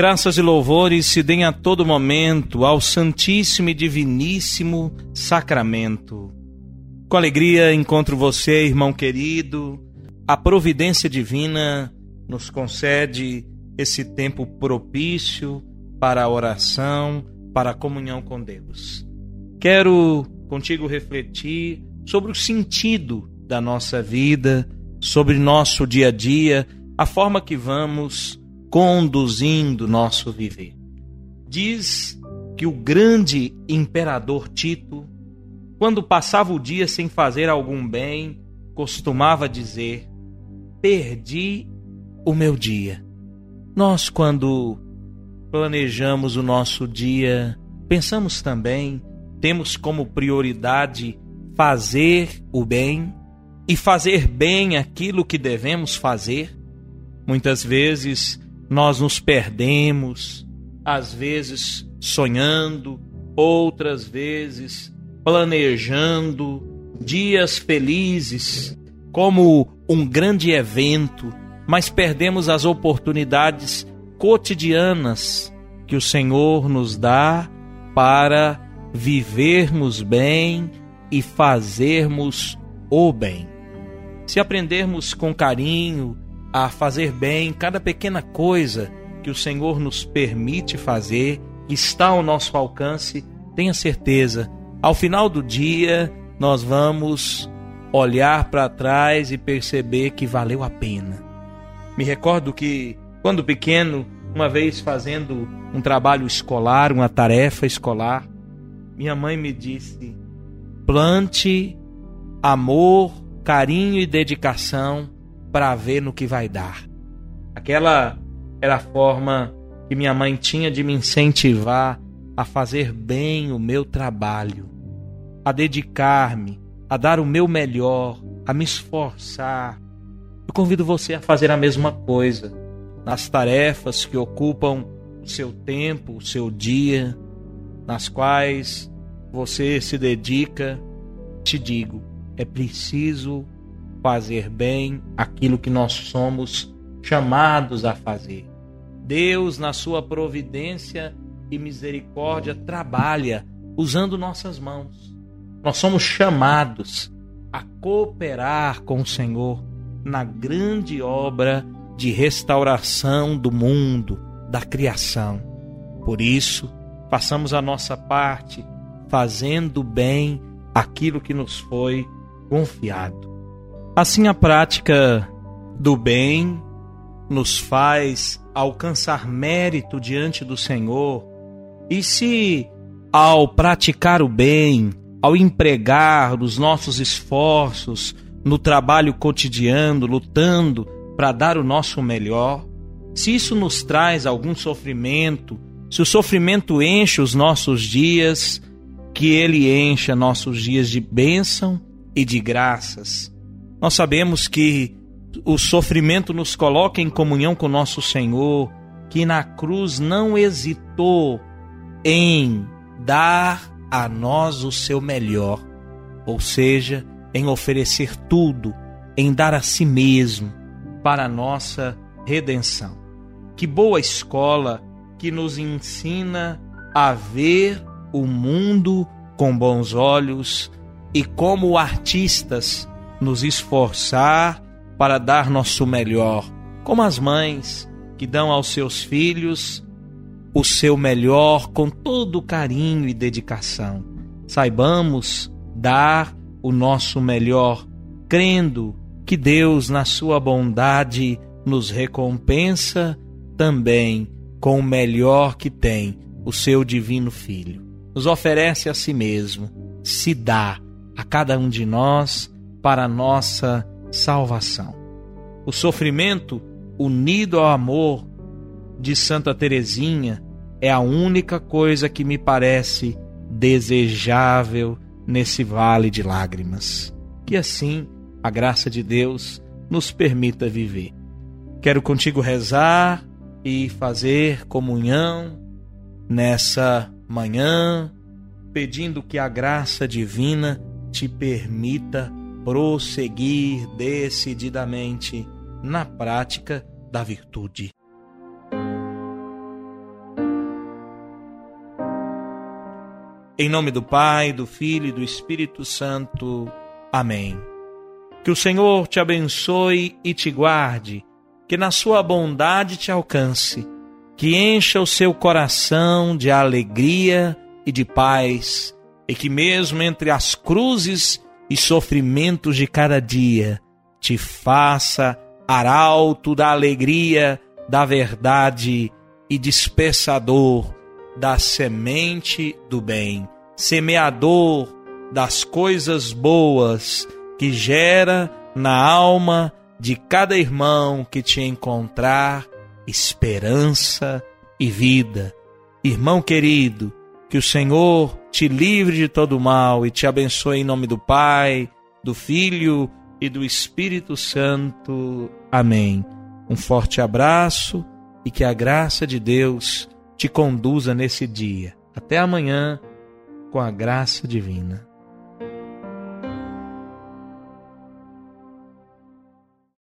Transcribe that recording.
Graças e louvores se deem a todo momento ao Santíssimo e Diviníssimo Sacramento. Com alegria encontro você, irmão querido. A providência divina nos concede esse tempo propício para a oração, para a comunhão com Deus. Quero contigo refletir sobre o sentido da nossa vida, sobre nosso dia a dia, a forma que vamos conduzindo nosso viver. Diz que o grande imperador Tito, quando passava o dia sem fazer algum bem, costumava dizer: Perdi o meu dia. Nós, quando planejamos o nosso dia, pensamos também, temos como prioridade fazer o bem e fazer bem aquilo que devemos fazer. Muitas vezes nós nos perdemos, às vezes sonhando, outras vezes planejando dias felizes como um grande evento, mas perdemos as oportunidades cotidianas que o Senhor nos dá para vivermos bem e fazermos o bem. Se aprendermos com carinho a fazer bem cada pequena coisa que o Senhor nos permite fazer, está ao nosso alcance, tenha certeza, ao final do dia nós vamos olhar para trás e perceber que valeu a pena. Me recordo que, quando pequeno, uma vez fazendo um trabalho escolar, uma tarefa escolar, minha mãe me disse: plante amor, carinho e dedicação para ver no que vai dar. Aquela era a forma que minha mãe tinha de me incentivar a fazer bem o meu trabalho, a dedicar-me, a dar o meu melhor, a me esforçar. Eu convido você a fazer a mesma coisa nas tarefas que ocupam o seu tempo, o seu dia, nas quais você se dedica. Te digo, é preciso fazer bem aquilo que nós somos chamados a fazer. Deus, na sua providência e misericórdia, trabalha usando nossas mãos. Nós somos chamados a cooperar com o Senhor na grande obra de restauração do mundo, da criação. Por isso, façamos a nossa parte, fazendo bem aquilo que nos foi confiado. Assim, a prática do bem nos faz alcançar mérito diante do Senhor. E se, ao praticar o bem, ao empregar os nossos esforços no trabalho cotidiano, lutando para dar o nosso melhor, se isso nos traz algum sofrimento, se o sofrimento enche os nossos dias, que ele encha nossos dias de bênção e de graças nós sabemos que o sofrimento nos coloca em comunhão com nosso Senhor, que na cruz não hesitou em dar a nós o seu melhor, ou seja, em oferecer tudo, em dar a si mesmo para a nossa redenção. Que boa escola que nos ensina a ver o mundo com bons olhos e como artistas nos esforçar para dar nosso melhor, como as mães que dão aos seus filhos o seu melhor com todo carinho e dedicação. Saibamos dar o nosso melhor, crendo que Deus, na sua bondade, nos recompensa também com o melhor que tem, o seu divino Filho. Nos oferece a si mesmo, se dá a cada um de nós para nossa salvação. O sofrimento unido ao amor de Santa Teresinha, é a única coisa que me parece desejável nesse vale de lágrimas. Que assim a graça de Deus nos permita viver. Quero contigo rezar e fazer comunhão nessa manhã, pedindo que a graça divina te permita prosseguir decididamente na prática da virtude. Em nome do Pai, do Filho e do Espírito Santo. Amém. Que o Senhor te abençoe e te guarde, que na sua bondade te alcance, que encha o seu coração de alegria e de paz, e que mesmo entre as cruzes e sofrimentos de cada dia, te faça arauto da alegria, da verdade e dispersador da semente do bem, semeador das coisas boas que gera na alma de cada irmão que te encontrar esperança e vida. Irmão querido, que o Senhor te livre de todo mal e te abençoe em nome do Pai, do Filho e do Espírito Santo. Amém. Um forte abraço e que a graça de Deus te conduza nesse dia. Até amanhã, com a graça divina.